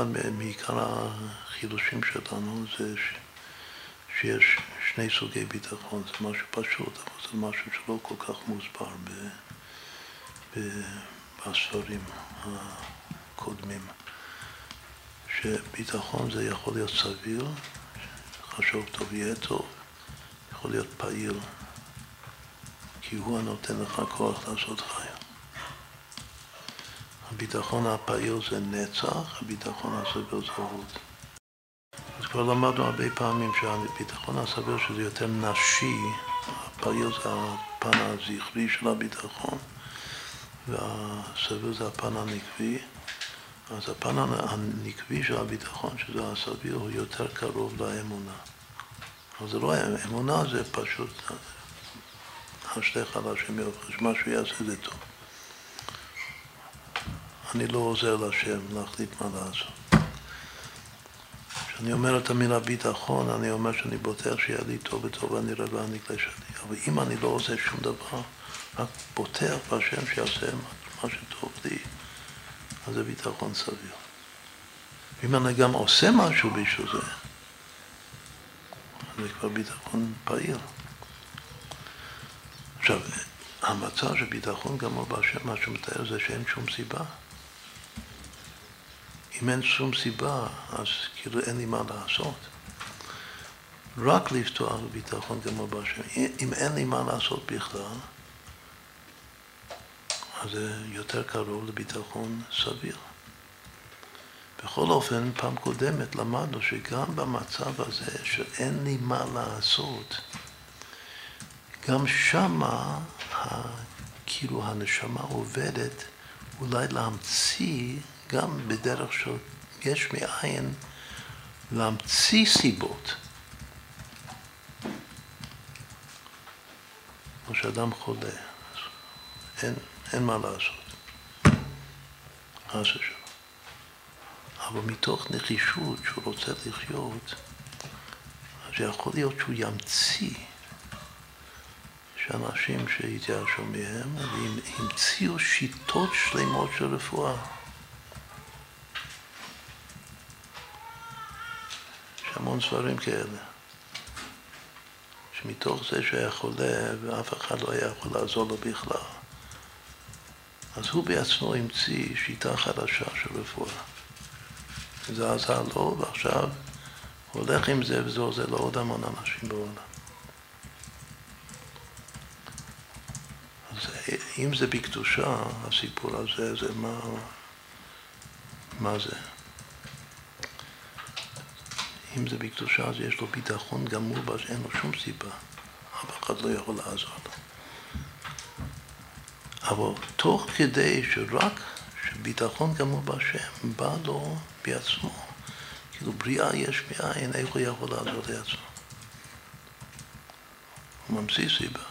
אחד מעיקר החילושים שלנו זה ש, שיש שני סוגי ביטחון, זה משהו פשוט, אבל זה משהו שלא כל כך מוסבר ב, ב, בספרים הקודמים. שביטחון זה יכול להיות סביר, חשוב טוב יהיה טוב, יכול להיות פעיל, כי הוא הנותן לך כוח לעשות חי. הביטחון הפעיל זה נצח, הביטחון הסביר זה הורות. אז כבר למדנו הרבה פעמים שהביטחון הסביר שזה יותר נשי, הפעיל זה הפן הזכרי של הביטחון והסביר זה הפן הנקבי. אז הפן הנקבי של הביטחון, שזה הסביר, הוא יותר קרוב לאמונה. אבל זה לא אמונה, זה פשוט השתך על השם יופי, שמה שהוא יעשה זה טוב. אני לא עוזר לשם להחליט מה לעשות. כשאני אומר את המילה ביטחון, אני אומר שאני בוטח שיהיה לי טוב וטוב ואני רב להעניק לשני. אבל אם אני לא עושה שום דבר, רק בוטח בהשם שיעשה מה שטוב לי, אז זה ביטחון סביר. ואם אני גם עושה משהו בשביל זה, זה כבר ביטחון פעיל. עכשיו, המצב של ביטחון גמור בהשם, מה שהוא מתאר זה שאין שום סיבה. אם אין שום סיבה, אז כאילו אין לי מה לעשות. רק לפתוח בביטחון גמור בהשם. אם אין לי מה לעשות בכלל, אז זה יותר קרוב לביטחון סביר. בכל אופן, פעם קודמת למדנו שגם במצב הזה שאין לי מה לעשות, גם שמה, כאילו הנשמה עובדת אולי להמציא, גם בדרך של יש מאין, להמציא סיבות. כמו שאדם חולה, אין, אין מה לעשות. חס ושלום. אבל מתוך נחישות שהוא רוצה לחיות, אז יכול להיות שהוא ימציא שאנשים שהתייאשו מהם, והם המציאו שיטות שלמות של רפואה. יש המון ספרים כאלה. שמתוך זה שהיה חולה ואף אחד לא היה יכול לעזור לו בכלל, אז הוא בעצמו המציא שיטה חדשה של רפואה. זה עזר לו, ועכשיו הוא הולך עם זה וזה עוזר לעוד המון אנשים בעולם. אז אם זה בקדושה, הסיפור הזה, זה מה, מה זה? אם זה בקדושה, אז יש לו ביטחון גמור, ואז אין לו שום סיבה. אף אחד לא יכול לעזור לו. אבל תוך כדי שרק שביטחון גמור בהשם בא לו בעצמו. כאילו בריאה יש מאין, איך הוא יכול לעזור לעצמו? הוא ממציא סיבה.